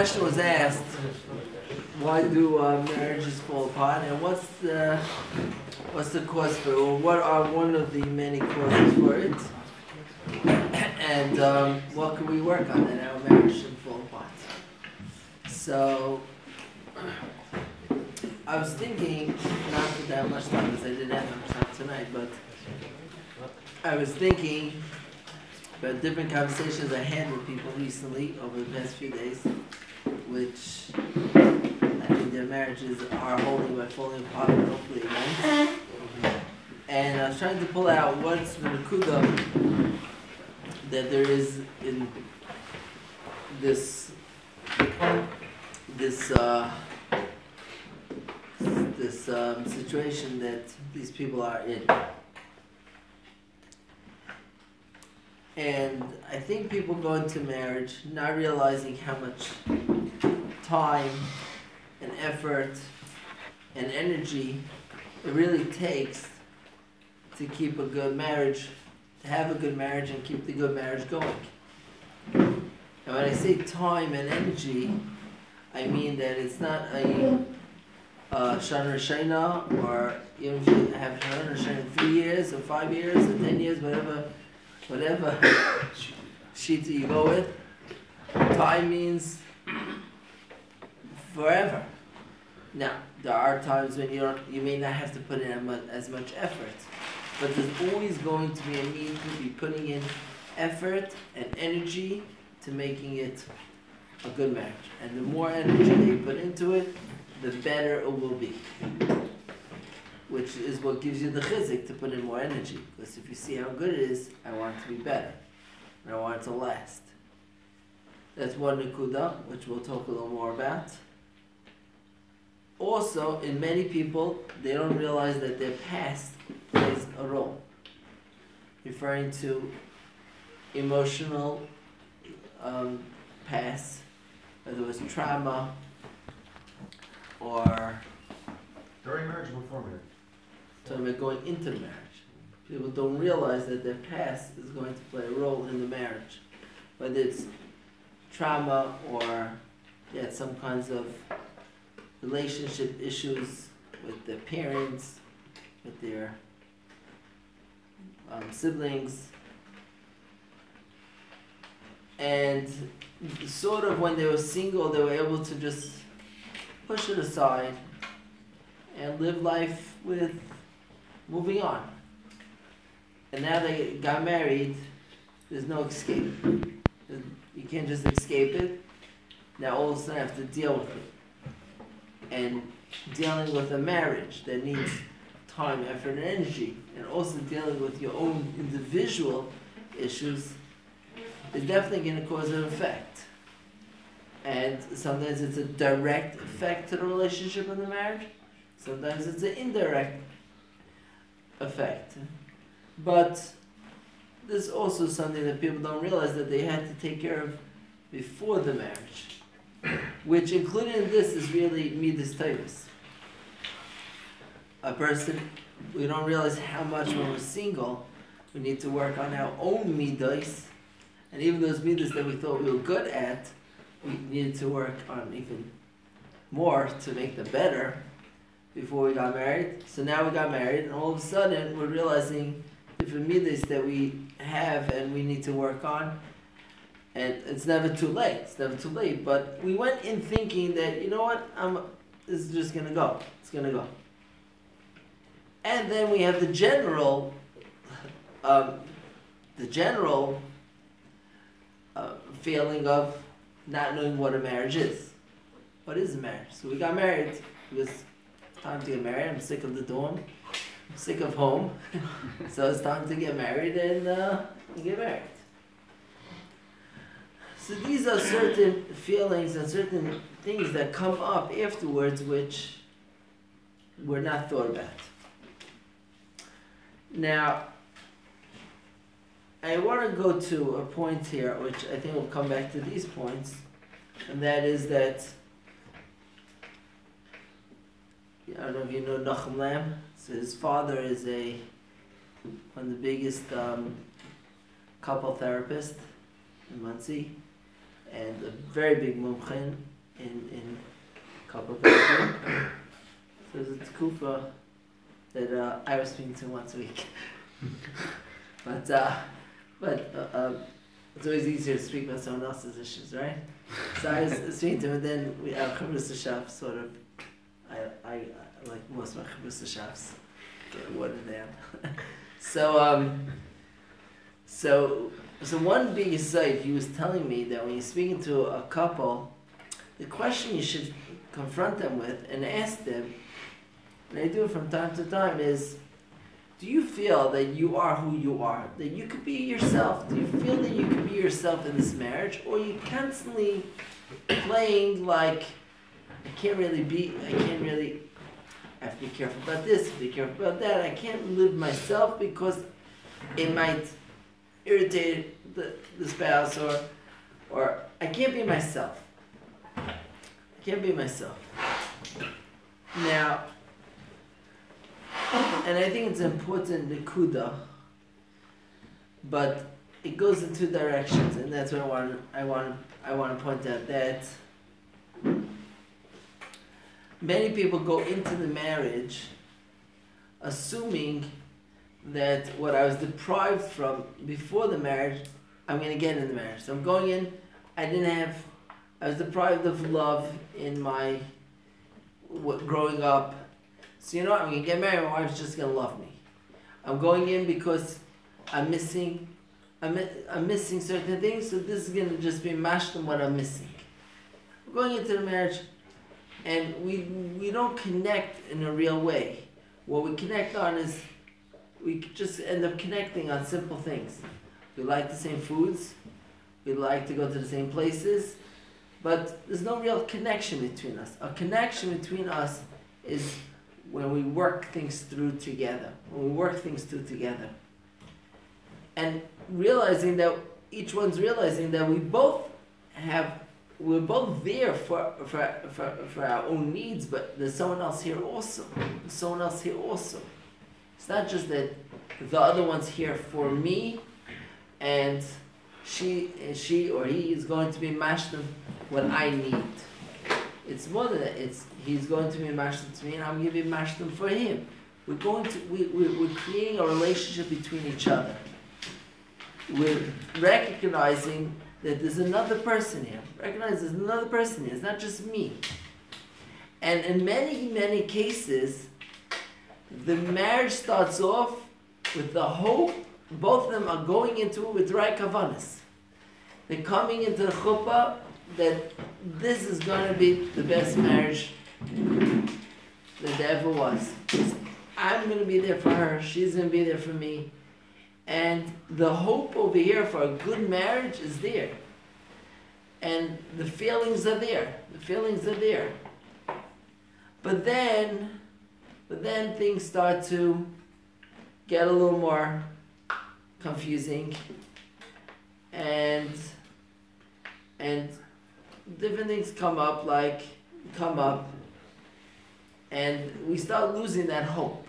question was asked, why do uh, marriages fall apart, and what's the what's the cause for it, or what are one of the many causes for it, and um, what can we work on that our marriage should fall apart. So, I was thinking, not for that much time, because I didn't have much time tonight, but I was thinking about different conversations I had with people recently over the past few days, which I think their marriages are holding by falling apart, but hopefully. And I was trying to pull out what's the nakuda that there is in this this uh, this um, situation that these people are in. And I think people go into marriage not realizing how much time and effort and energy it really takes to keep a good marriage, to have a good marriage and keep the good marriage going. And when I say time and energy, I mean that it's not a uh, Shana Shana or even if you have Shana Shana three years or five years or ten years, whatever whatever shita you go with. Time means forever. Now, there are times when you you may not have to put in as much effort, but there's always going to be a need to be putting in effort and energy to making it a good marriage. And the more energy you put into it, the better it will be which is what gives you the chizik to put in more energy. Because if you see how good it is, I want it to be better. And I want it to last. That's one nikuda, which we'll talk a little more about. Also, in many people, they don't realize that their past plays a role. Referring to emotional um, past, whether it was trauma or during marriage before marriage talking about going into marriage. People don't realize that their past is going to play a role in the marriage, whether it's trauma or yeah, some kinds of relationship issues with their parents, with their um, siblings, and sort of when they were single, they were able to just push it aside and live life with moving on. And now they got married, there's no escape. You can't just escape it. Now all of a sudden I have to deal with it. And dealing with a marriage that needs time, effort, and energy, and also dealing with your own individual issues is definitely going to cause an effect. And sometimes it's a direct effect to the relationship in the marriage. Sometimes it's an indirect effect. But there's also something that people don't realize that they had to take care of before the marriage, which included in this is really midas tavis. A person, we don't realize how much when we're single, we need to work on our own midas, and even those midas that we thought we were good at, we needed to work on even more to make them better before we got married. So now we got married, and all of a sudden we're realizing different midas that we have and we need to work on. And it's never too late. It's never too late. But we went in thinking that you know what, I'm. This is just gonna go. It's gonna go. And then we have the general, um, the general uh, feeling of not knowing what a marriage is. What is a marriage? So we got married. Was time to get married. I'm sick of the dorm. I'm sick of home. so it's time to get married and, uh, get married. So these are certain feelings and certain things that come up afterwards which were not thought about. Now, I want to go to a point here, which I think will come back to these points, and that is that I don't know if you know Nachum Lam. So his father is a one of the biggest um, couple therapists in Monsey, and a very big mumchen in in couple of So it's kufa that uh, I was speaking to once a week. but uh, but uh, uh, it's always easier to speak about someone else's issues, right? So I was speaking to him, and then we have Shaf, sort of. I, I, I like most of my Chabris Shafs get watered down. so um, so so one big site he was telling me that when you're speaking to a couple, the question you should confront them with and ask them, and I do it from time to time, is do you feel that you are who you are? That you could be yourself? Do you feel that you could be yourself in this marriage? Or you constantly playing like I can't really be I can't really I have to be careful about this, be careful about that. I can't live myself because it might irritate the, the spouse or or I can't be myself. I can't be myself. Now and I think it's important nikuda, but it goes in two directions, and that's what I want. I want. I want to point out that many people go into the marriage assuming that what I was deprived from before the marriage, I'm going to get in the marriage. So I'm going in. I didn't have. I was deprived of love in my what, growing up so you know what? I'm gonna get married. My wife's just gonna love me. I'm going in because I'm missing. I'm, I'm missing certain things. So this is gonna just be mashed on what I'm missing. I'm going into the marriage, and we we don't connect in a real way. What we connect on is we just end up connecting on simple things. We like the same foods. We like to go to the same places, but there's no real connection between us. A connection between us is when we work things through together, when we work things through together. And realizing that each one's realizing that we both have, we're both there for, for, for, for our own needs, but there's someone else here also. There's someone else here also. It's not just that the other one's here for me and she, she or he is going to be mashlim what I need. It's more than that. It's he's going to be mashlim to me, and I'm going to be mashlim for him. We're going to we, we we're creating a relationship between each other. We're recognizing that there's another person here. Recognize there's another person here. It's not just me. And in many many cases, the marriage starts off with the hope. Both of them are going into it with right kavanas. They're coming into the chuppah that this is going to be the best marriage that there ever was. I'm going to be there for her, she's going to be there for me. And the hope over here for a good marriage is there. And the feelings are there. The feelings are there. But then, but then things start to get a little more confusing. And, and different things come up, like come up, and we start losing that hope.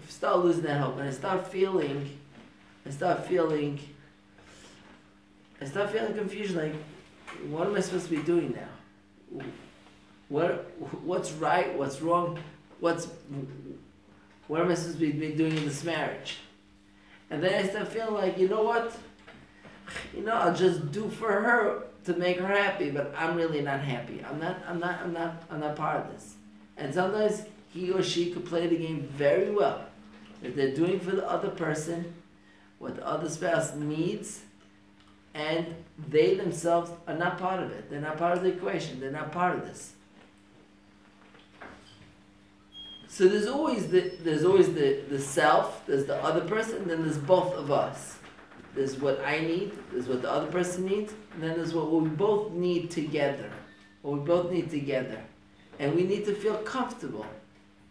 We start losing that hope, and I start feeling, I start feeling, I start feeling confusion. Like, what am I supposed to be doing now? What, what's right? What's wrong? What's, what am I supposed to be doing in this marriage? And then I start feeling like, you know what? You know, I'll just do for her to make her happy, but I'm really not happy. I'm not. I'm not. I'm not. I'm not part of this. And sometimes he or she could play the game very well. If they're doing for the other person what the other spouse needs, and they themselves are not part of it. They're not part of the equation. They're not part of this. So there's always the there's always the, the self, there's the other person, then there's both of us. There's what I need, there's what the other person needs, and then there's what we both need together. What we both need together. And we need to feel comfortable.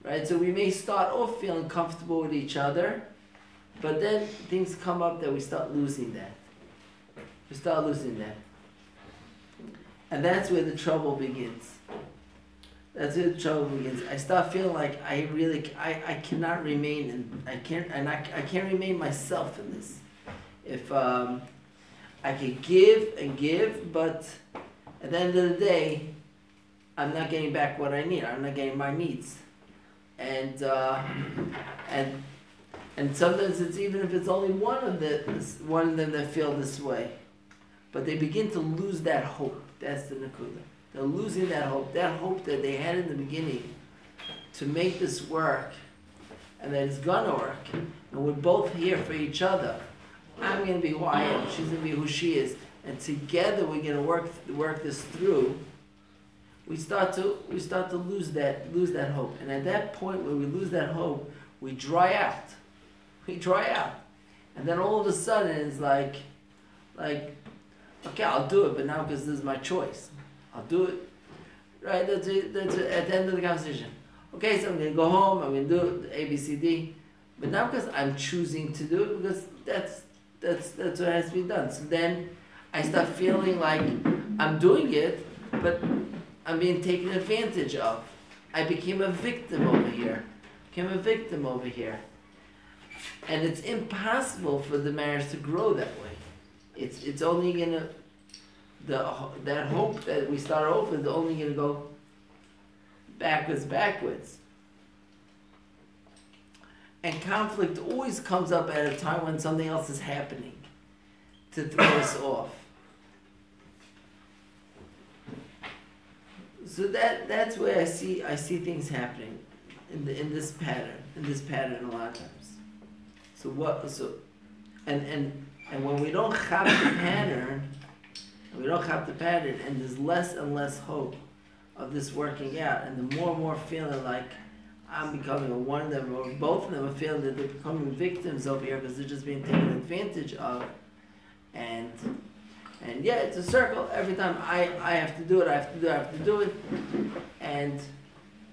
Right? So we may start off feeling comfortable with each other, but then things come up that we start losing that. We start losing that. And that's where the trouble begins. That's where the trouble begins. I start feeling like I really I, I cannot remain in I can't and I, I can't remain myself in this if um, I could give and give, but at the end of the day, I'm not getting back what I need. I'm not getting my needs, and uh, and and sometimes it's even if it's only one of the one of them that feel this way, but they begin to lose that hope. That's the nakuda. They're losing that hope. That hope that they had in the beginning to make this work, and that it's gonna work, and we're both here for each other. I'm gonna be who I am. She's gonna be who she is, and together we're gonna work work this through. We start to we start to lose that lose that hope, and at that point where we lose that hope, we dry out. We dry out, and then all of a sudden it's like, like, okay, I'll do it, but now because this is my choice, I'll do it. Right? That's it, that's it, at the end of the conversation. Okay, so I'm gonna go home. I'm gonna do it, A B C D, but now because I'm choosing to do it, because that's that's that's what has to be done. So then I start feeling like I'm doing it, but I'm being taken advantage of. I became a victim over here. Became a victim over here. And it's impossible for the marriage to grow that way. It's it's only gonna the that hope that we start off with is only gonna go backwards, backwards. And conflict always comes up at a time when something else is happening to throw us off. So that that's where I see I see things happening in the in this pattern in this pattern a lot of times. So what so and and and when we don't have the pattern, we don't have the pattern, and there's less and less hope of this working out, and the more and more feeling like I'm becoming one of them, or both of them are feeling that they're becoming victims over here because they're just being taken advantage of, and and yeah, it's a circle. Every time I, I have to do it, I have to do it, I have to do it, and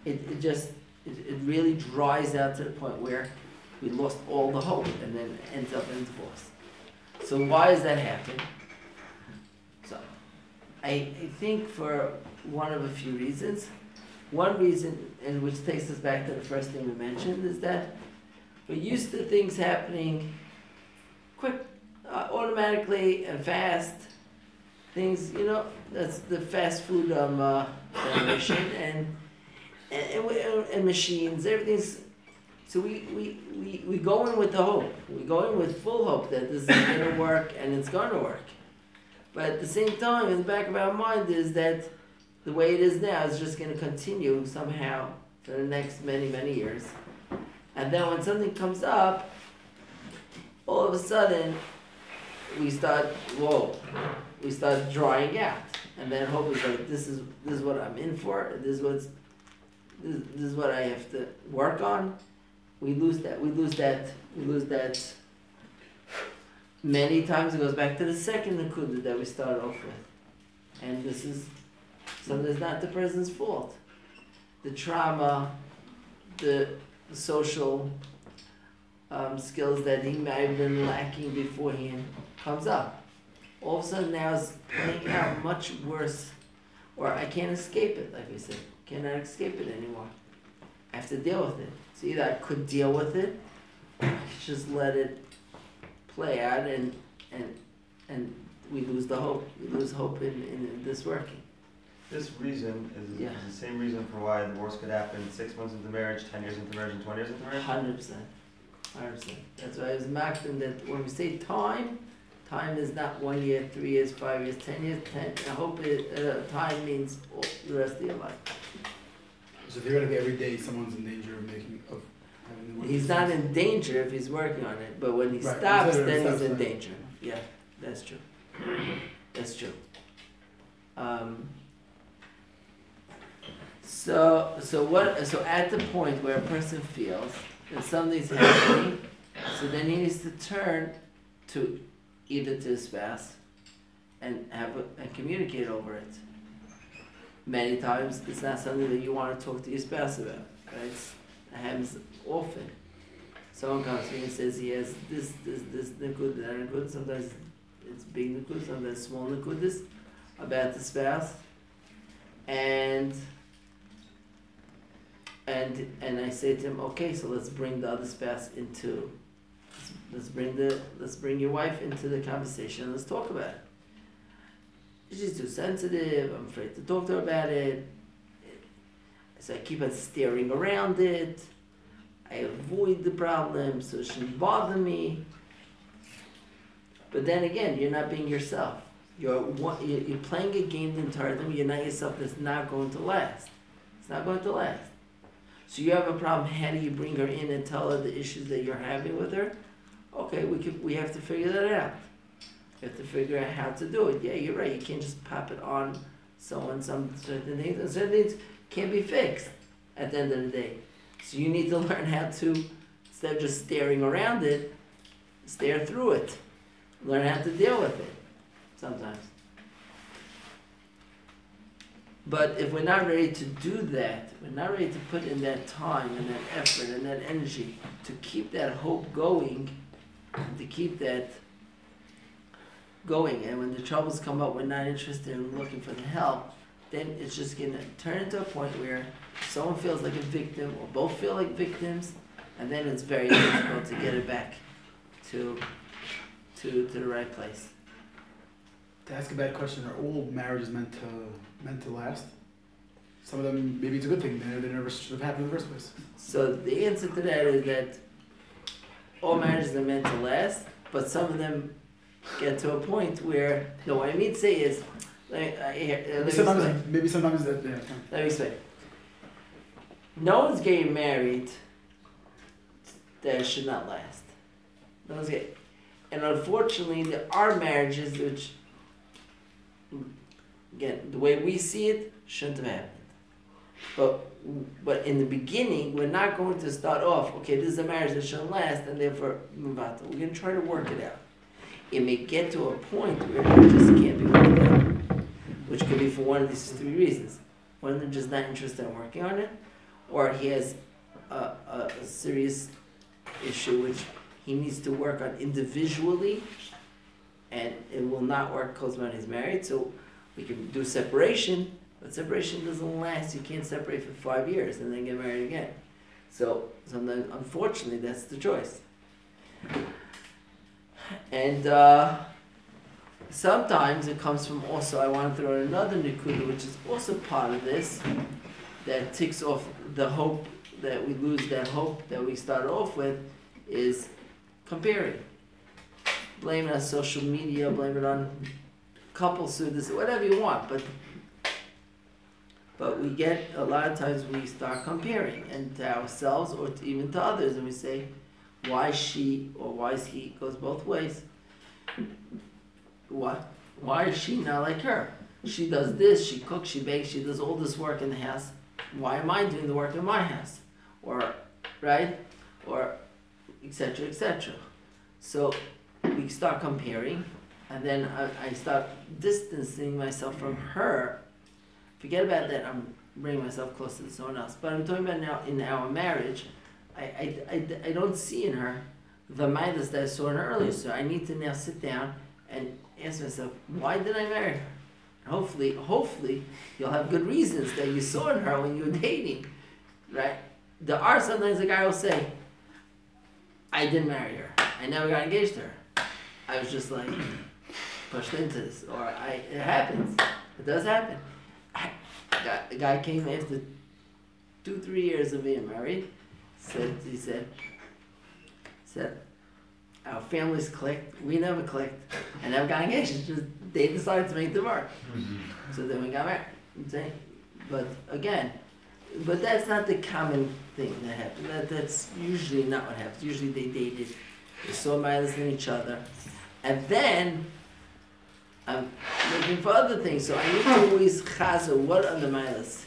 it, it just it, it really dries out to the point where we lost all the hope, and then ends up in divorce. So why does that happen? So I, I think for one of a few reasons. One reason, and which takes us back to the first thing we mentioned, is that we're used to things happening quick, uh, automatically and fast. Things, you know, that's the fast food um, uh, generation, and and, and, and machines, everything's. So we, we, we, we go in with the hope. We go in with full hope that this is going to work and it's going to work. But at the same time, in the back of our mind is that the way it is now is just going to continue somehow for the next many, many years. And then when something comes up, all of a sudden, we start, whoa, we start drying out. And then hope is like, this is, this is what I'm in for, this is what's, this, this is what I have to work on. We lose that, we lose that, we lose that. Many times it goes back to the second nakuda that we started off with. And this is Sometimes not the person's fault. The trauma, the social um, skills that he might have been lacking beforehand comes up. All of a sudden now it's playing out much worse, or I can't escape it, like we said. Cannot escape it anymore. I have to deal with it. Either I could deal with it, just let it play out and and and we lose the hope. We lose hope in, in, this working. This reason is, Yeah. the same reason for why divorce could happen six months into marriage, ten years into marriage, and twenty years into marriage. Hundred percent, hundred percent. That's why I was marking that when we say time, time is not one year, three years, five years, ten years. Ten. I hope it. Uh, time means all, the rest of your life. So theoretically, every day someone's in danger of making of having. the He's not in danger if he's working on it, but when he Right, stops, then he's in right. danger. Yeah, that's true. That's true. Um, so, so what? So at the point where a person feels that something's happening, so then he needs to turn to either to his spouse and have a, and communicate over it. Many times, it's not something that you want to talk to your spouse about. Right? It happens often. Someone comes to me and says he has this, this, this nikud, that nikud. Sometimes it's big nikud, sometimes small nikudis about the spouse. And and and I say to him, okay, so let's bring the other spouse into let's bring the let's bring your wife into the conversation let's talk about it. She's too sensitive. I'm afraid to talk to her about it. So I keep on staring around it. I avoid the problem so it shouldn't bother me. But then again, you're not being yourself. You're you're playing a game the entire time. You're not yourself. That's not going to last. It's not going to last. So you have a problem. How do you bring her in and tell her the issues that you're having with her? Okay, we could. We have to figure that out. We have to figure out how to do it. Yeah, you're right. You can't just pop it on someone. Some certain things. And certain things can't be fixed at the end of the day. So you need to learn how to instead of just staring around it, stare through it. Learn how to deal with it. Sometimes. But if we're not ready to do that, we're not ready to put in that time and that effort and that energy to keep that hope going, to keep that going. And when the troubles come up, we're not interested in looking for the help. Then it's just gonna turn into a point where someone feels like a victim, or both feel like victims, and then it's very difficult to get it back to to to the right place. To ask a bad question, are all marriages meant to meant to last? Some of them, maybe it's a good thing. They, they never should have happened in the first place. So the answer to that is that all marriages are meant to last, but some of them get to a point where no. What I mean to say is, let uh, here, uh, let me sometimes, explain. maybe sometimes that. Yeah, Let me explain. No one's getting married that should not last. No one's getting, and unfortunately, there are marriages which, again, the way we see it, shouldn't have happened. But but in the beginning, we're not going to start off. Okay, this is a marriage that shouldn't last, and therefore move. We're going to try to work it out. It may get to a point where it just can't be worked out, which could be for one of these three reasons. One they're just not interested in working on it, or he has a, a, a serious issue which he needs to work on individually, and it will not work because when he's married. So we can do separation, but separation doesn't last. You can't separate for five years and then get married again. So sometimes, unfortunately, that's the choice. And uh, sometimes it comes from also, I want to throw in another Nikuda, which is also part of this, that ticks off the hope that we lose, that hope that we start off with, is comparing. Blame it on social media, blame it on couple this, whatever you want, but but we get a lot of times we start comparing and to ourselves or to, even to others and we say why she or why is he goes both ways. What why is she not like her? She does this she cooks she bakes she does all this work in the house. Why am i doing the work in my house? Or right? Or etc etc so we start comparing and then I, I start distancing myself from her. Forget about that i'm bringing myself closer to someone else. But i'm talking about now in our marriage I, I, I, don't see in her the midas that I saw in her earlier. So I need to now sit down and ask myself, why did I marry her? Hopefully, hopefully, you'll have good reasons that you saw in her when you were dating, right? There are sometimes a guy will say, I didn't marry her. I never got engaged to her. I was just like pushed into this, or I it happens. It does happen. A guy came after two, three years of being married said he said said our families clicked, we never clicked, and never got engaged. Just they decided to make the work. Mm-hmm. So then we got married. But again, but that's not the common thing that happens. That that's usually not what happens. Usually they dated, they saw miles in each other, and then I'm looking for other things. So I need to always chazo. What are the miles?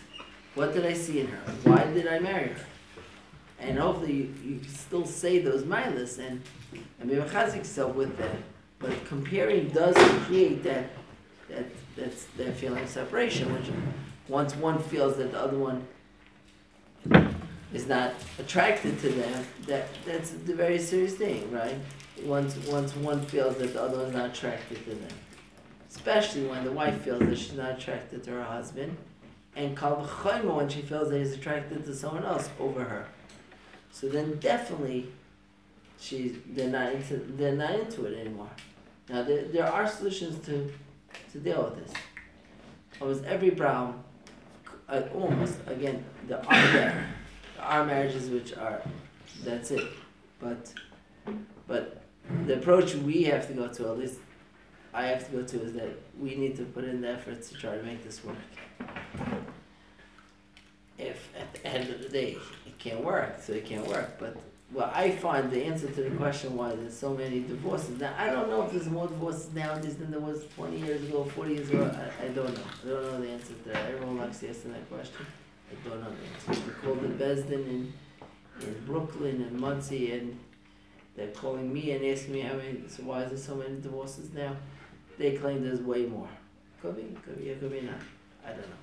What did I see in her? Why did I marry her? And hopefully you, you still say those milas and and be mechazik yourself with that. But comparing does create that that that's that feeling of separation, which once one feels that the other one is not attracted to them, that that's a very serious thing, right? Once once one feels that the other one's not attracted to them. Especially when the wife feels that she's not attracted to her husband, and kal when she feels that he's attracted to someone else over her. So then definitely she's they're not into they're not into it anymore. Now there there are solutions to to deal with this. Almost every brown, uh, almost again there are there, there are marriages which are that's it, but but the approach we have to go to at least I have to go to is that we need to put in the efforts to try to make this work. If at the end of the day can't work, so it can't work. But well, I find the answer to the question why there's so many divorces now. I don't know if there's more divorces nowadays than there was 20 years ago, 40 years ago. I, I don't know. I don't know the answer to that. Everyone likes asking that question. I don't know the answer. We called it Besden in in Brooklyn and Monsey, and they're calling me and asking me how many. So why is there so many divorces now? They claim there's way more. Could be, could be, could be not. I don't know.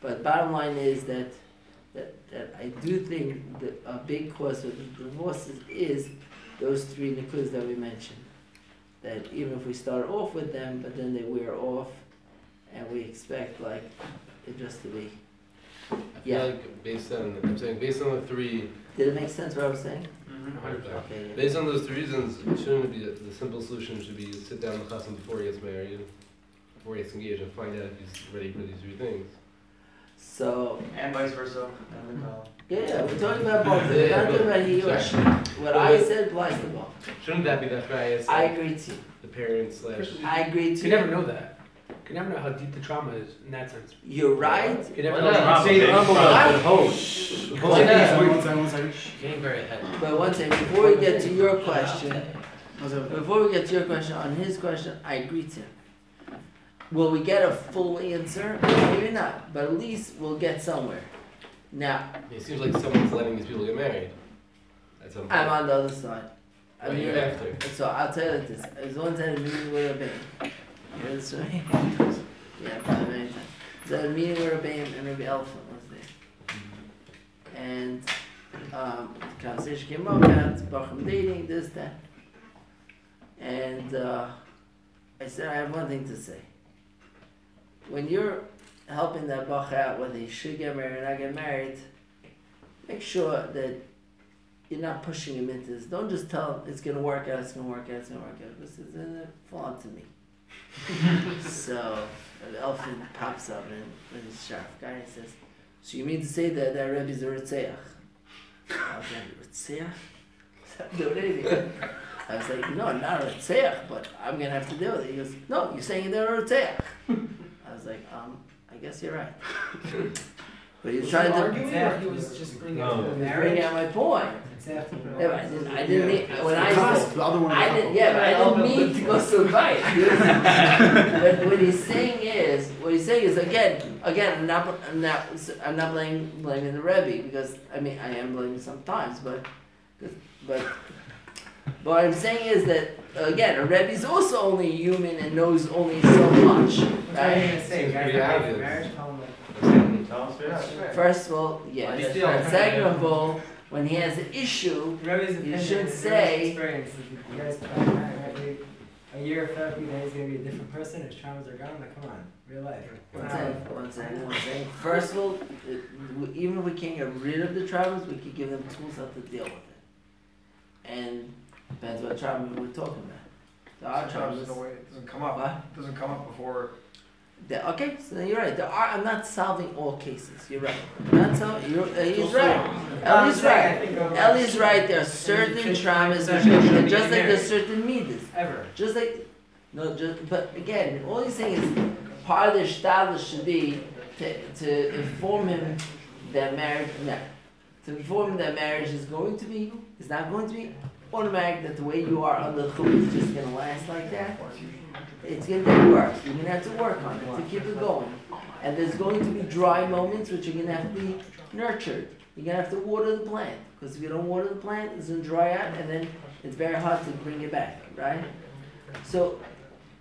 But bottom line is that that, that I do think that a big cause of the divorces is those three nikus that we mentioned. That even if we start off with them, but then they wear off, and we expect like it just to be. I feel Yeah. like based on, I'm saying based on the three, Did it make sense what I was saying? Mm-hmm. hundred percent. Okay. Yeah. Based on those three reasons, shouldn't be, the the simple solution should be sit down with the husband before he gets married, before he gets engaged, and find out if he's ready for these three things. So And vice versa. And, yeah, yeah, we're talking about both. We're not talking about he or she. What I said applies to both. Shouldn't that be that bias? I agree to. The parents slash. I agree You to you. never know that. You never know how deep the trauma is in that sense. You're right. You never Why know. not? Say the Probably. uncle Why? was home. One Why not? second, one second, one second. Getting very ahead. But one thing, before we get to your question, before we get to your question, on his question, I agree to him. Will we get a full answer? Maybe not, but at least we'll get somewhere. Now, It seems like someone's letting these people get married. At some point. I'm on the other side. I Well, mean, you're after. so I'll tell you like this. I was one time at a meeting with a band. You heard this right? Yeah, probably many times. I was at a meeting with a band and maybe Elephant was there. And um, the conversation came up about Bacham dating, this, that. And uh, I said, I have one thing to say. When you're helping that Bach out, whether he should get married or not get married, make sure that you're not pushing him into this. Don't just tell him it's gonna work out, it's gonna work out, it's gonna work out. This is gonna fall onto me. so an elephant pops up and with his sharp guy and says, So you mean to say that that Rebbe's a Ritzeach? I was like, Ritzeach? Doing anything. I was like, no, not a Ritzeach, but I'm gonna have to deal with it. He goes, No, you're saying they're a Ritzeach. I was like, um, I guess you're right. but you're trying to arguing, or he was just bringing up the bring marriage? out my point. It's after the Yeah, but I didn't. I didn't. Mean, when I Cos- the other one. I didn't. Yeah, but I didn't mean to go so right. but what he's saying is, what he's saying is again, again. I'm not. I'm not. I'm not blaming blaming the Rebbe because I mean I am blaming sometimes, but, but, but what I'm saying is that again, a Rebbe is also only human and knows only so much, What are you right? gonna say? Guys Pretty are out for obvious. marriage? Tell him like. Tell us straight out. First of all, yes. And second of all, when he has an issue, Rebbe's You opinion, should say- experience. If you guys plan right, right, a year of therapy, then he's gonna be a different person. His traumas are gone. Like, come on, real life. One Wow. second, one second, one second. First of all, it, even if we can't get rid of the traumas, we could give them tools how to deal with it. And depends what trauma we're talking about. There are Sometimes traumas. the way it doesn't come up, What? doesn't come up before. There- okay, so then you're right. There are. I'm not solving all cases. You're right. I'm not solving. You're, uh, he's right. Ellie's I'm saying, I right. think of, like, Ellie's right. There are certain traumas, which, just like there's certain midas. Ever. Just like, no, just, but again, all he's saying is part of the status should be to, to inform him that marriage, no, to inform him that marriage is going to be, is not going to be automatic, that the way you are under the chum is just gonna last like that. It's gonna work. You're gonna have to work on it to keep it going. And there's going to be dry moments which are gonna have to be nurtured. You're gonna have to water the plant because if you don't water the plant, it's gonna dry out, and then it's very hard to bring it back, right? So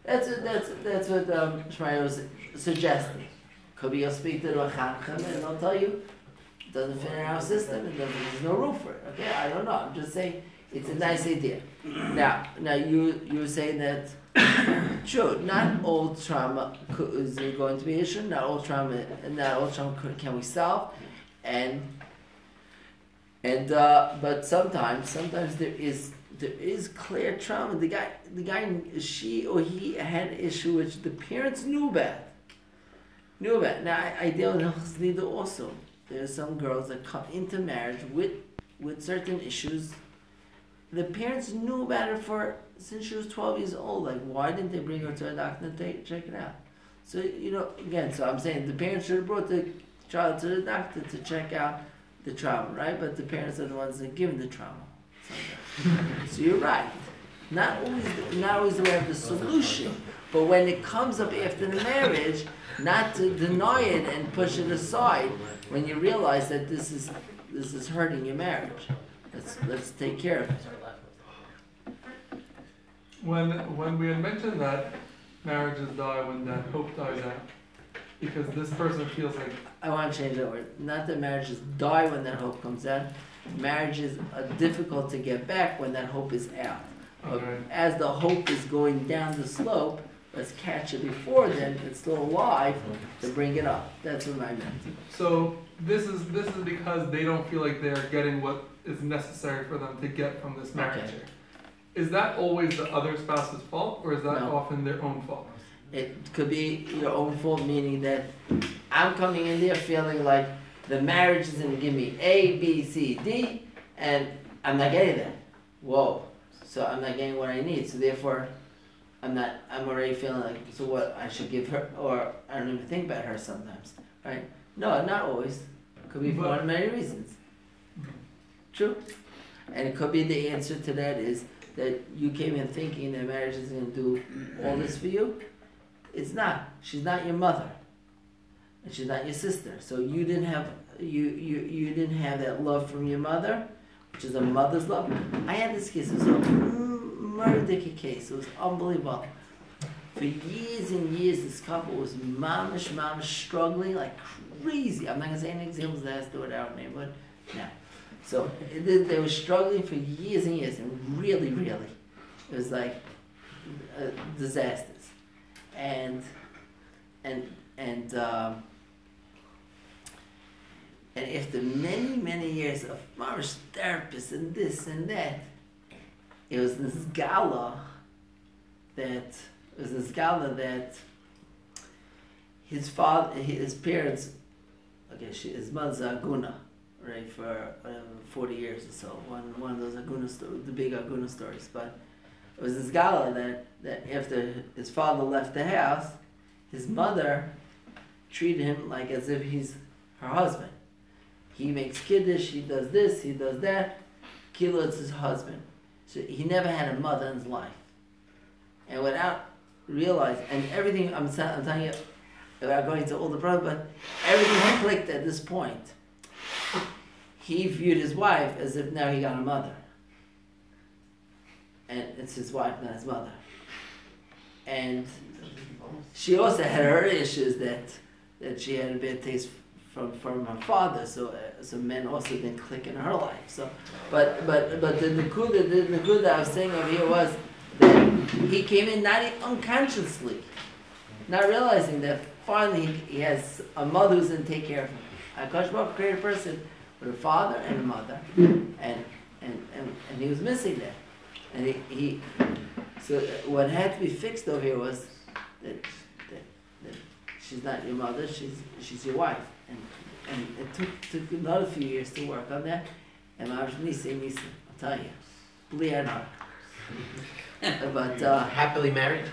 that's that's that's what um, Shmaya was suggesting. Could be you'll speak to the Chacham and they'll tell you it doesn't fit in our system. Doesn't. There's no room for it. Okay, I don't know. I'm just saying it's a nice idea. Now, now you you saying that true. Not all trauma is going to be an issue. Not all trauma. Not all trauma can we solve, and and uh, but sometimes sometimes there is there is clear trauma. The guy, the guy, she or he had an issue which the parents knew about. Knew about. Now I, I deal with Chasnida also. There are some girls that come into marriage with with certain issues. The parents knew about it for since she was twelve years old. Like why didn't they bring her to a doctor and take, check it out? So you know, again, so I'm saying the parents should have brought the child to the doctor to check out the trauma, right? But the parents are the ones that give the trauma. so you're right. Not always, not always we have the solution. But when it comes up after the marriage, not to deny it and push it aside when you realize that this is this is hurting your marriage. Let's let's take care of it. When when we had mentioned that marriages die when that hope dies out, because this person feels like I want to change that word. Not that marriages die when that hope comes out. Marriages are difficult to get back when that hope is out. Okay, as the hope is going down the slope, let's catch it before then. It's still alive to bring it up. That's what I meant. so this is this is because they don't feel like they're getting what is necessary for them to get from this marriage. Okay. Is that always the other spouse's fault, or is that No. often their own fault? It could be your own fault, meaning that I'm coming in there feeling like the marriage is going to give me A, B, C, D, and I'm not getting that. Whoa. So I'm not getting what I need. So therefore, I'm not. I'm already feeling like so what I should give her, or I don't even think about her sometimes, right? No, not always. Could be for one of many reasons. True. And it could be the answer to that is that you came in thinking that marriage is going to do all this for you. It's not. She's not your mother, and she's not your sister. So you didn't have you you you didn't have that love from your mother, which is a mother's love. I had this case. It was a murder case. It was unbelievable. For years and years, this couple was mamish mamish struggling like crazy. I'm not gonna say any examples. That has to do with our neighborhood. No. So they- they were struggling for years and years, and really, really, it was like uh, disasters. And and and um, and after many many years of marriage therapists and this and that, it was this gala that it was this gala that his father his parents okay she, his mother's Aguna right for uh, forty years or so one one of those Aguna stories the big Aguna stories but it was this gala that, that after his father left the house, his mother treated him like as if he's her husband. He makes kiddush, he does this, he does that. Kilo is his husband. So he never had a mother in his life. And without realizing, and everything I'm, I'm telling you, without going to all the brothers, but everything clicked at this point. He viewed his wife as if now he got a mother and it's his wife, not his mother. And she also had her issues that that she had a bad taste from from her father. So uh, so men also didn't click in her life. So, but but but the nakuda the nakuda I was saying over here was that he came in not unconsciously, not realizing that finally he has a mother who's gonna take care of him. Akash Baruch created a person with a father and a mother, and and and, and he was missing that. And he, he so what had to be fixed over here was that, that, that she's not your mother, she's she's your wife. And and it took took another few years to work on that. And I was Nisi Nisi, I'll tell you. Believe not. but uh, Happily married?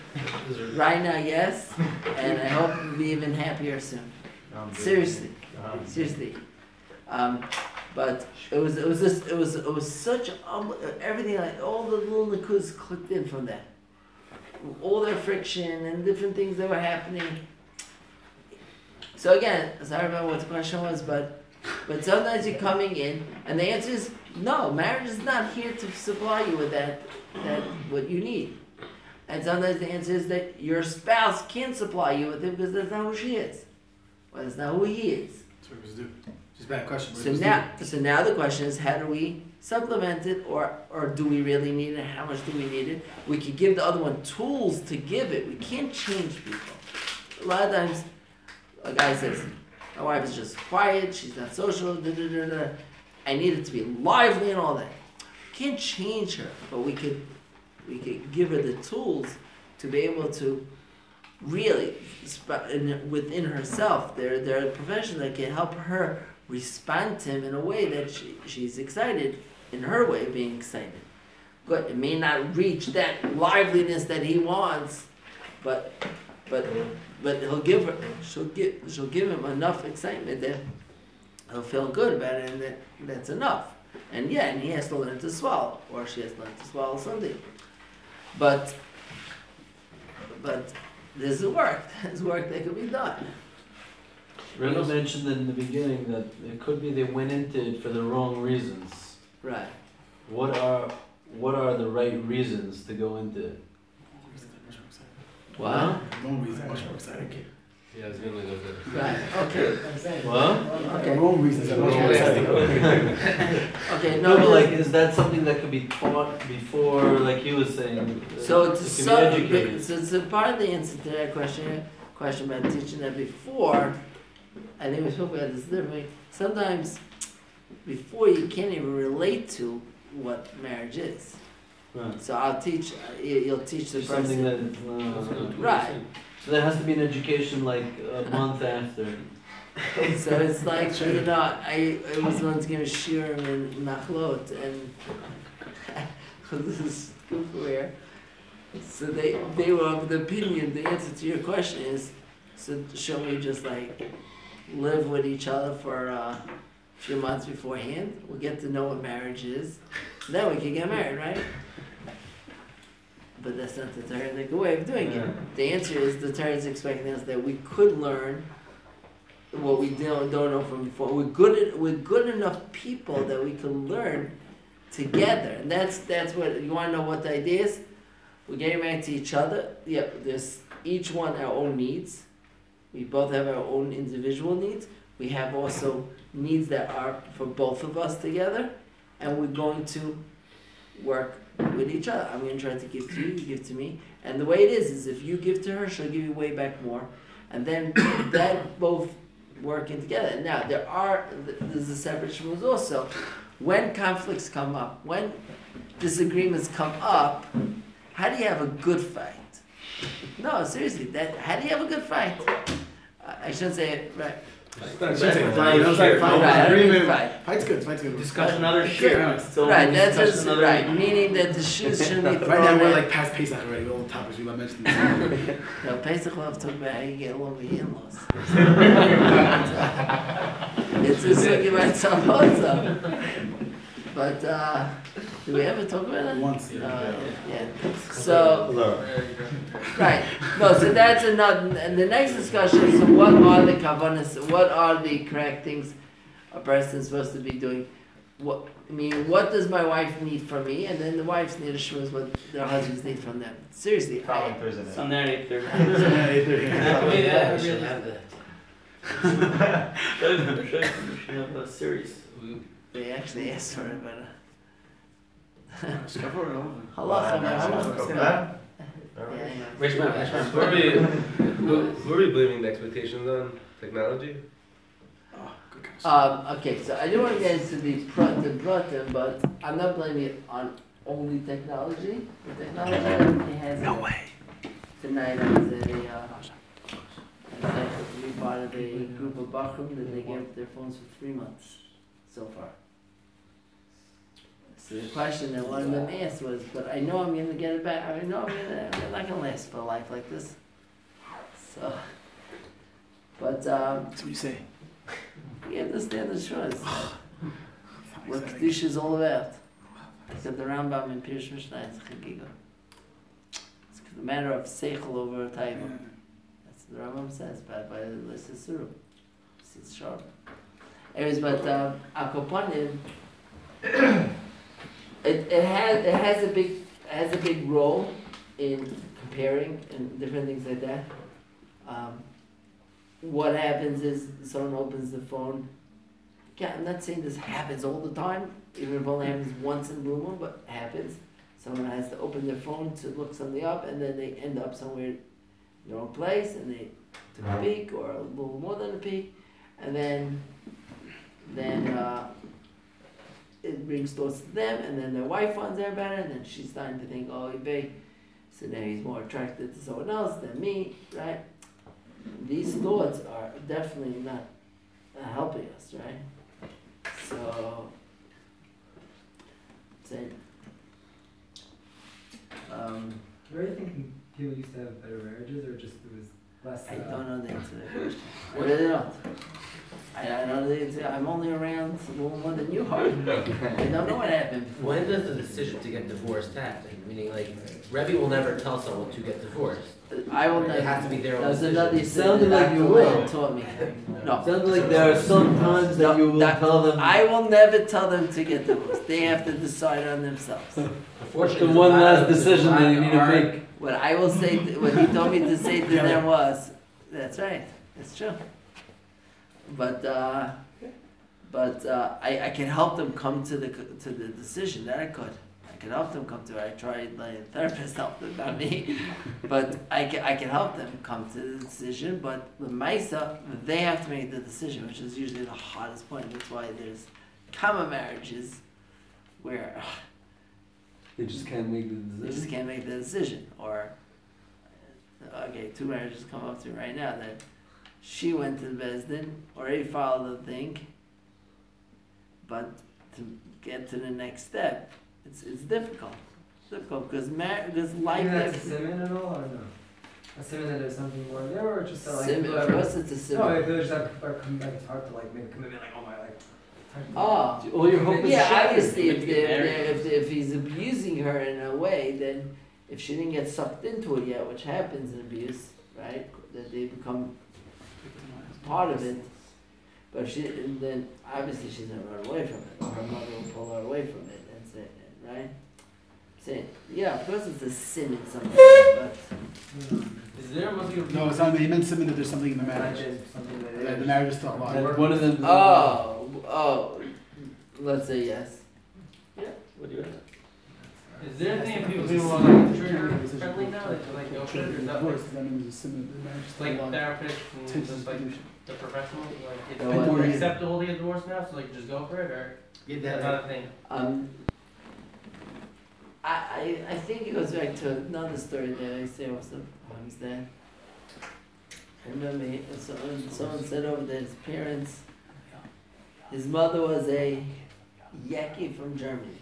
Right now yes, and I hope to be even happier soon. Seriously. Seriously. Um, but it was it was just it was it was such um, everything like all the little nakuds clicked in from that. All their friction and different things that were happening. So again, sorry about what the question was, but but sometimes you're coming in and the answer is no, marriage is not here to supply you with that that what you need. And sometimes the answer is that your spouse can't supply you with it because that's not who she is. Well, that's not who he is. That's what it. Just a bad question. So now, so now the question is, how do we supplement it, or or do we really need it? How much do we need it? We could give the other one tools to give it. We can't change people. A lot of times, a guy says, "My wife is just quiet. She's not social." Da, da, da, da. I need it to be lively and all that. can't change her, but we could we could give her the tools to be able to really within herself. There there are professions that can help her respond to him in a way that she, she's excited in her way of being excited. Good. It may not reach that liveliness that he wants, but but but he'll give her she'll give she'll give him enough excitement that he'll feel good about it and that that's enough. And yeah, and he has to learn to swallow, or she has to learn to swallow something. But but there's a work. There's work that could be done. Rena mentioned in the beginning that it could be they went into it for the wrong reasons. Right. What are what are the right reasons to go into it? Wow. Wrong reason, much more exciting. Yeah, I was gonna go with that. Right. Okay. I'm saying. What? Okay. Wrong reasons are much more exciting. Okay. No, No, but like, is that something that could be taught before, like he was saying? uh, So it's it can be so, educated? so, so part of the answer to that question, question about teaching that before, I we spoke about this differently. Sometimes, before you can't even relate to what marriage is. Right. So I'll teach. You, you'll teach the Something person. that, uh, Right. so there has to be an education like a month after. So it's like you know, I, I was once given shiurim in Machlot, and this is where. So they they were of the opinion. The answer to your question is, so shall we just like live with each other for uh, a few months beforehand? We'll get to know what marriage is, then we can get married, right? But that's not the Torah way of doing it. The answer is the is expecting us that we could learn what we don't, don't know from before. We're good. At, we're good enough people that we can learn together, and that's that's what you want to know. What the idea is? We're getting married to each other. Yep. There's each one our own needs. We both have our own individual needs. We have also needs that are for both of us together, and we're going to work with each other. I'm going to try to give to you, you give to me, and the way it is is if you give to her, she'll give you way back more, and then that both working together. Now there are there's a separate rules also. When conflicts come up, when disagreements come up, how do you have a good fight? No, seriously, that how do you have a good fight? I I shouldn't say it right. Shouldn't say fight, you know, it's fight, Right, how do you agreement. fight? Fight's good, fight's good. Discuss another shit. Right, that's just, right, meaning that the shoes shouldn't be thrown Right now, we're like past Pesach already, with all the topics we might mention. No, Pesach love talk about how you get along with your in-laws. it's a sugya by itself also. But uh, did we ever talk about that? Once, No, oh, yeah. yeah. So right, no. So that's another. And the next discussion is: so what are the kavanas? What are the correct things a person is supposed to be doing? What I mean, what does my wife need from me? And then the wife's need to show us what their husbands need from them. Seriously, Following I, Thursday night. Sunday at eight thirty. Yeah, we should really. that. should have a series. We- they actually asked for it, but. Uh, Scaffold or? Halacha. Rich man, rich man. Who are we, who, who are we blaming the expectations on? Technology? Good question. Um, okay, so I don't want to get into the pr- the pratim, but I'm not blaming it on only technology. The technology has no way. Tonight I was at a, uh, I was asked part of a group of Bachum that they gave their phones for three months so far. So the question that one of them asked was, but I know I'm gonna get it back. I know I'm gonna, I'm not gonna last for a life like this. So, but um, That's what you say. we understand the choice. What. Kedusha is all about. Look at the Rambam in Pirush Mishnah, it's Chagiga. It's the matter of seichel over taiva. That's what the Rambam says, but by the Suru. It's sharp. Anyways, but um, Akoponim, it, it has it has a big has a big role in comparing and different things like that. Um, what happens is someone opens the phone. Yeah, I'm not saying this happens all the time, even if it only happens once in blue moon, but it happens. Someone has to open their phone to look something up, and then they end up somewhere in the wrong place, and they took a peek or a little more than a peek, and then then uh, it brings thoughts to them, and then their wife finds out about it, and then she's starting to think, oh, he so now he's more attracted to someone else than me, right? These thoughts are definitely not uh, helping us, right? So, say, um, Where do you think people used to have better marriages, or just it was less? I uh, don't know the answer to that question. I really don't. I, I don't know the answer. I'm only around a little more than you are. I don't know what happened before. When does the decision to get divorced happen? Meaning, like, Rebbe will never tell someone to get divorced. I will It never. has to be their own That's decision. another thing Sounded that like you will. Taught me. No. Sounds like there are some times that you will That- tell them. I will never tell them to get divorced. They have to decide on themselves. Unfortunately, the one last of- there's a decision that you need to art- make. What I will say, what he told me to say to them was, that's right, that's true. But, uh, but, uh, I, I can help them come to the, to the decision, that I could. I can help them come to I tried, my therapist helped them, not me. But I can, I can help them come to the decision, but the Maisa, they have to make the decision, which is usually the hardest point, that's why there's common marriages where They just can't make the decision. they just decision. can't make the decision. Or, okay, two marriages come up to me right now that she went to the Beis Din, already followed the thing, but to get to the next step, it's, it's difficult. It's difficult because mar- because life Even that's a is simon and all, or no? A Assuming that there's something more there, or just that, like sim- people for us it's a No, simple. if there's like, like it's hard to like make a commitment, like oh my like. It's Oh, All your hope is yeah, shattered. obviously, if, You they, get if, married. they, if, if he's abusing her in a way, then if she didn't get sucked into it yet, which happens in abuse, right, that they become part of it. But if she, and then obviously she's gonna run away from it, or her mother will pull her away from it, and say, right? Saying, yeah, of course it's a sin in some way, but Is there must a No, it's not, he meant something that there's something in the marriage. something that That is. the marriage is still alive. One of them. oh, oh, let's say yes. Yeah, what do you? Want? Is there anything people who on like trigger friendly now, like, like no trigger, is that like, Divorce, that means it's similar, the marriage is still like therapists and just like the professionals, like it's No, more what- acceptable to get divorced now, so like just go for it, or is that not a thing? Um, I, I, I think it goes back to another story that I say was the ones that I remember he- someone, someone said over that his parents, his mother was a Yekke from Germany.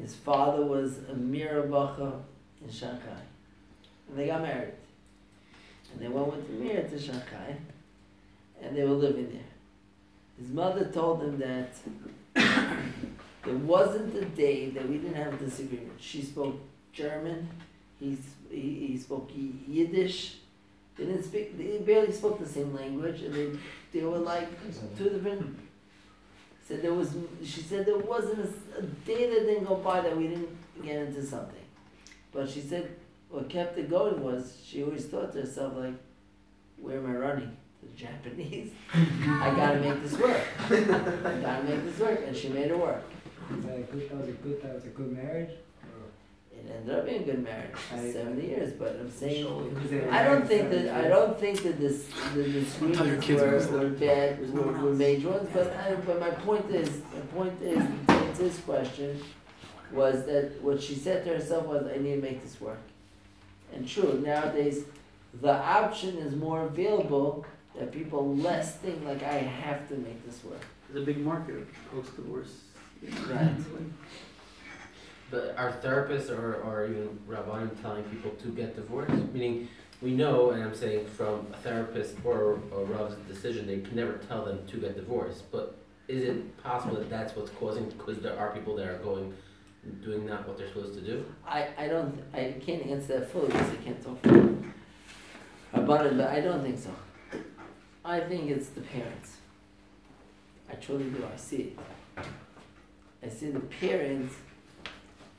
His father was a Mirrer bachur in Shanghai. And they got married. And they went with Mira to Shanghai. And they were living there. His mother told him that there wasn't a day that we didn't have a disagreement. She spoke German, he, he, he spoke Yiddish. They didn't speak, they barely spoke the same language, and they, they were like two different. Said there was, she said there wasn't a day that didn't go by that we didn't get into something. But she said what kept it going was she always thought to herself like, where am I running? The Japanese? I gotta make this work. I gotta make this work, and she made it work. Is that a good? That was a good. That was a good marriage. It ended up being a good marriage for I- seventy years, but I'm saying Because they were I don't think that I don't think that this the Tell your disagreements kids were, this. were bad were, were major ones, but I, but my point is my point is to answer question was that what she said to herself was I need to make this work. And true, nowadays the option is more available that people less think like I have to make this work. There's a big market of post-divorce. Right. But are therapists or, or even rabbanim telling people to get divorced? Meaning, we know, and I'm saying from a therapist or a rav's decision, they can never tell them to get divorced. But is it possible that that's what's causing? Because there are people that are going, doing not what they're supposed to do. I, I don't I can't answer that fully because I can't talk. About it, but I don't think so. I think it's the parents. I truly do. I see it. I see the parents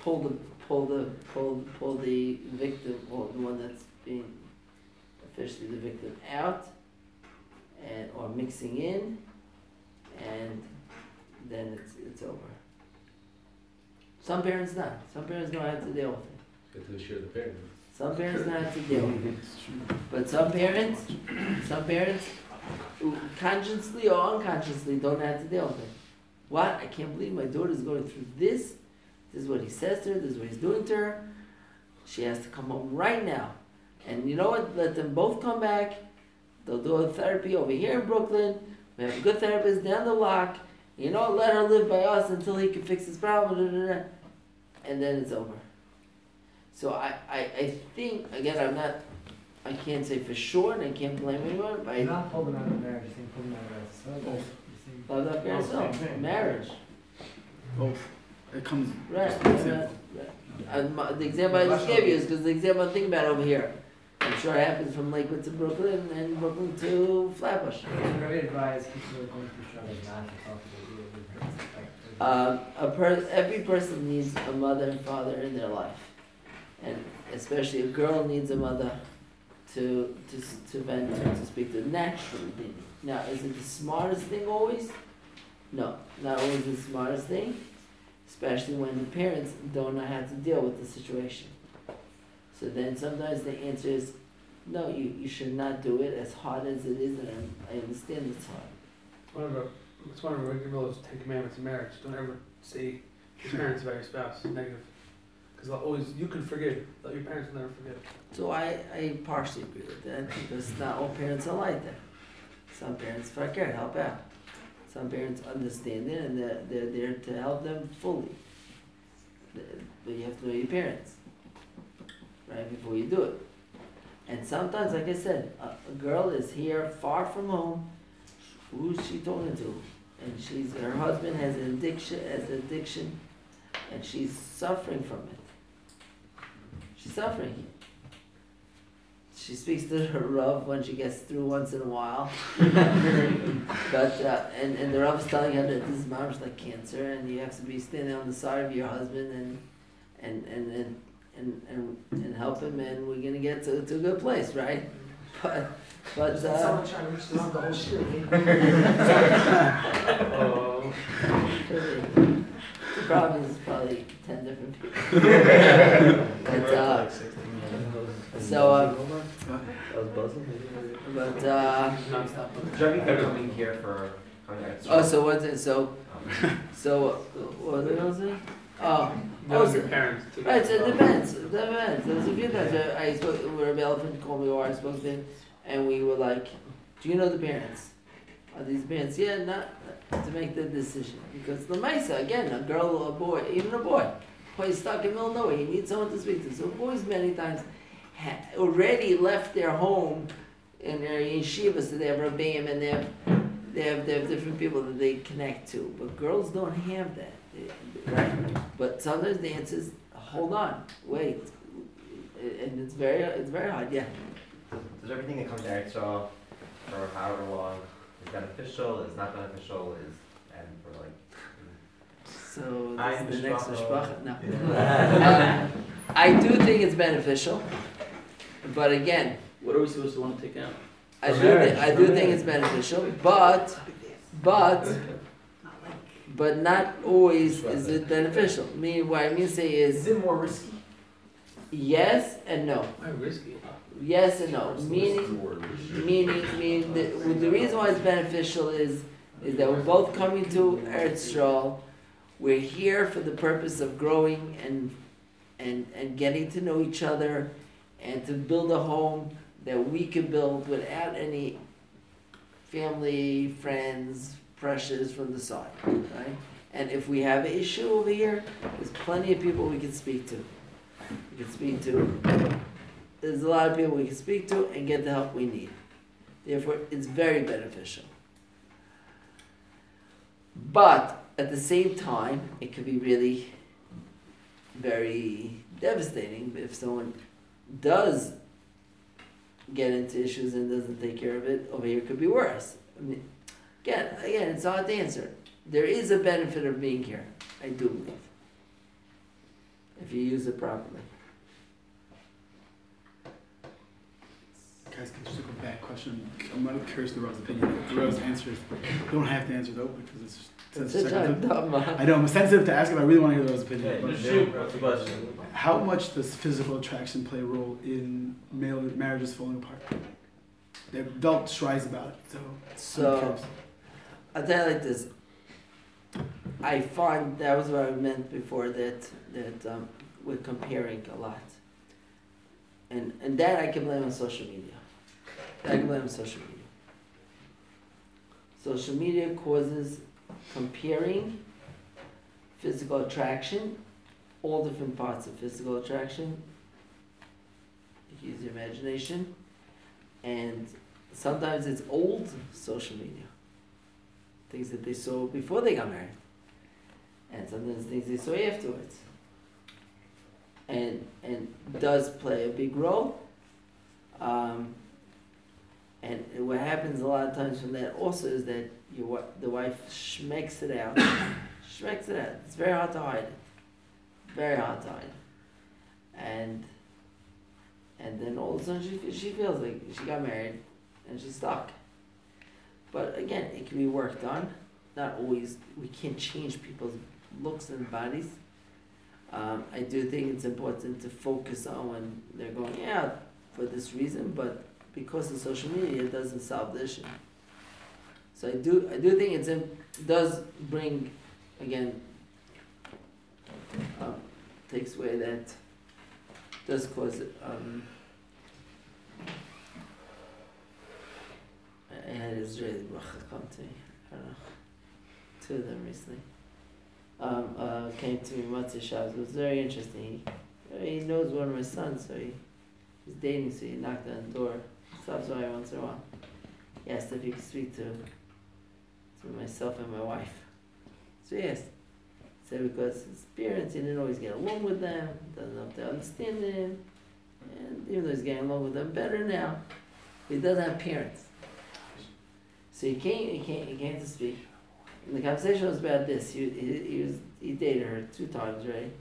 pull the pull the pull pull the victim or the one that's being officially the victim out and or mixing in and then it's it's over. Some parents not. Some parents know how to deal with it. Get to share the parents. Some parents know how to deal with it. But some parents, some parents, consciously or unconsciously, don't know how to deal with it. What? I can't believe my daughter's going through this. This is what he says to her. This is what he's doing to her. She has to come home right now. And you know what? Let them both come back. They'll do a therapy over here in Brooklyn. We have a good therapist down the block. You know, let her live by us until he can fix his problem. da, da, da. And then it's over. So I, I, I think again I'm not I can't say for sure and I can't blame anyone, but I You're not pulling out of marriage, you're saying pulling out of so Both. you're love that for yourself. Marriage. Both. It comes. Right. Just an not- example. right. And my, the example I just gave you is because the example I'm thinking about over here. I'm sure it happens from Lakewood to Brooklyn and Brooklyn to Flatbush. What do advise people who are going through struggles not to talk to the other person? Like, Um, a per- every person needs a mother and father in their life, and especially a girl needs a mother to to s- to vent to, to speak to naturally. Now, is it the smartest thing always? No, not always the smartest thing, especially when the parents don't know how to deal with the situation. So then sometimes the answer is, no, you, you should not do it as hard as it is, and I I understand it's hard. One of the, it's one of our regular Ten Commandments in marriage. Don't ever say your parents about your spouse negative, because always you can forgive, but your parents will never forgive. So I, I partially agree with that because not all parents are like that. Some parents fuck care, help out. Some parents understand it and they're, they're there to help them fully. But you have to know your parents, right, before you do it. And sometimes, like I said, a, a girl is here far from home. Who's she talking to? And she's her husband has an addiction, has an addiction, and she's suffering from it. She's suffering. She speaks to her Rav when she gets through once in a while. but uh, and, and the Rav is telling her that this is mamish like cancer and you have to be standing on the side of your husband and and and and, and, and, and help him and we're gonna get to, to a good place, right? But but uh, trying to reach the whole shit. Oh. the problem is probably ten different people. but uh, so uh, I was buzzing. but uh, Jeremy can coming here for contact. oh so what's it so so uh, what was it? gonna say? Oh, oh so, parents. Right, so it depends. It depends. There's a few times I, I spoke, where Rabbi Elephant called me or I spoke to him, and we were like, "Do you know the parents? Are these parents? Yeah, not to make the decision because the Mesa again, a girl or a boy, even a boy, boy is stuck in the middle of nowhere. He needs someone to speak to. So boys many times ha- already left their home in their yeshivas, so they have rabbeim and they have they have they have different people that they connect to. But girls don't have that, They- right? But sometimes the answer is, hold on, wait, and it's very it's very hard. Yeah. Does everything that comes to Eretz for however long is beneficial, is not beneficial, is, and for like, So is the next Mishpacha. mishpacha. No. Um, I do think it's beneficial, but again, What are we supposed to want to take out? I do marriage, thi- I do think it's beneficial, but but but not always is it beneficial. Me, what I mean to say is Is it more risky? yes and no. Why risky? Yes and no. Meaning meaning meaning the, the reason why it's beneficial is is that we're both coming to Eretz Yisrael. We're here for the purpose of growing and and and getting to know each other and to build a home that we can build without any family, friends, pressures from the side, right? And if we have an issue over here, there's plenty of people we can speak to. We can speak to. There's a lot of people we can speak to and get the help we need. Therefore, it's very beneficial. But at the same time, it could be really very devastating if someone does get into issues and doesn't take care of it. Over here, could be worse. I mean, again, again, it's hard to answer. There is a benefit of being here. I do believe, if you use it properly. Guys, just a bad question. I'm not curious the Rose's opinion. The Rose answers. You don't have to answer though because it's. It's it's such a dumb. I know I'm sensitive to ask him. I really want to hear Rose's opinion. but- what's the question? How much does physical attraction play a role in male marriages falling apart? The adult tries about it, so. I'm So. I'll tell you like this. I find that was what I meant before that that um, we're comparing a lot, and and that I can blame on social media. That I can blame on social media. Social media causes comparing physical attraction, all different parts of physical attraction. Use your imagination, and sometimes it's old social media things that they saw before they got married, and sometimes things they saw afterwards. And and does play a big role. Um, and what happens a lot of times from that also is that your the wife schmecks it out, schmecks it out. It's very hard to hide it, very hard to hide. And and then all of a sudden she she feels like she got married, and she's stuck. But again, it can be worked on. Not always, we can't change people's looks and bodies. Um, I do think it's important to focus on when they're going out for this reason, but because of social media, it doesn't solve the issue. So I do, I do think it's in, does bring, again, um, takes away that, does cause, um, I had Israeli bracha come to me. I don't know. Two of them recently. Um, uh, came to me Motzei Shabbos. It was very interesting. He, he knows one of my sons, so he, he's dating, so he knocked on the door. Stops by once in a while. He asked if he could speak to, to myself and my wife. So yes. So because his parents, he didn't always get along with them, doesn't know to understand him. And even though he's getting along with them better now, he doesn't have parents. So he came, he came, he came to speak. And the conversation was about this. He, he, he was he dated her two times, right?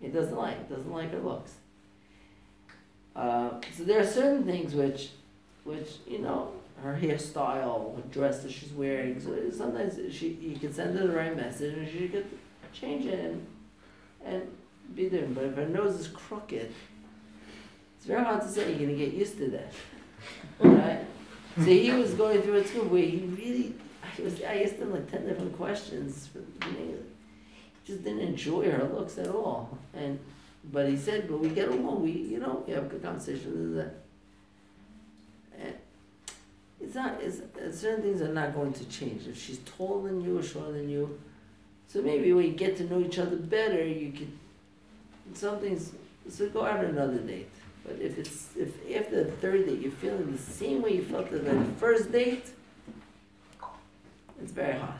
He doesn't like doesn't like her looks. Uh, so there are certain things which, which you know, her hairstyle, what dress that she's wearing. So sometimes she you can send her the right message and she could change it and, and be different. But if her nose is crooked, it's very hard to say. You're gonna get used to that, right? So he was going through a school where he really, I was, I asked him like ten different questions. He just didn't enjoy her looks at all. And but he said, but we get along. We, you know, we have a good conversation. This, that. It's not. It's certain things are not going to change. If she's taller than you or shorter than you, so maybe when you get to know each other better, you could. Some things. So go out on another date. But if it's if after the third date you're feeling the same way you felt at the first date, it's very hard.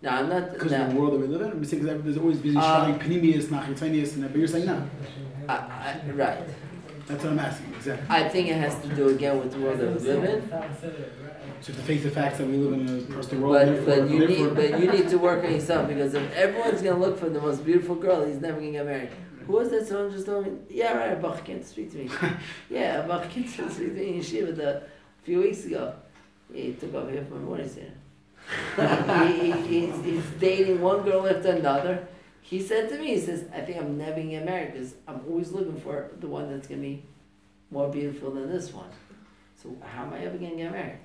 Now I'm not. Because of the world that we live in, we say 'cause there's always busy Um, shouting pnimiyus, nachitonius, and that, but you're saying no. I, I, right. That's what I'm asking, exactly. I think it has to do again with the world that we live in. So to face the facts that we live in across the world. But therefore, but you therefore, need but you need to work on yourself because if everyone's gonna look for the most beautiful girl, he's never gonna get married. Who was that? Someone just told me. Yeah, right. Bach came to speak to me. yeah, Bach came to speak to me in Yeshiva the, a few weeks ago. He took off half my morning he, he, he's, he's dating one girl after another. He said to me, he says, I think I'm never gonna get married because I'm always looking for the one that's gonna be more beautiful than this one. So how am I ever gonna get married?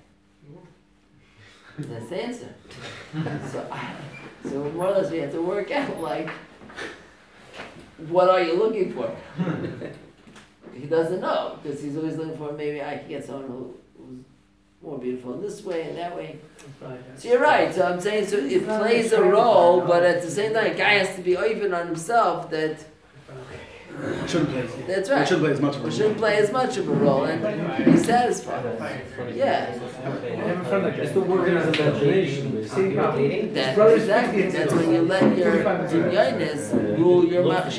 That's the answer. so, I, so more or less we have to work out like, what are you looking for? he doesn't know because he's always looking for maybe I can get someone who, more beautiful in this way and that way. So you're right. So I'm saying so it plays a role, but at the same time, a guy has to be open on himself that shouldn't play. that's It right. shouldn't play as much of a role. shouldn't play as much of a role and be satisfied. Yeah, It's the work of his imagination. Same problem. that, Brothers exactly. 50, That's when you let your dinyainess rule your mouth. Does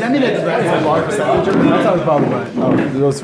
that mean that the brand is a large percentage? That's how it's right. Oh, those.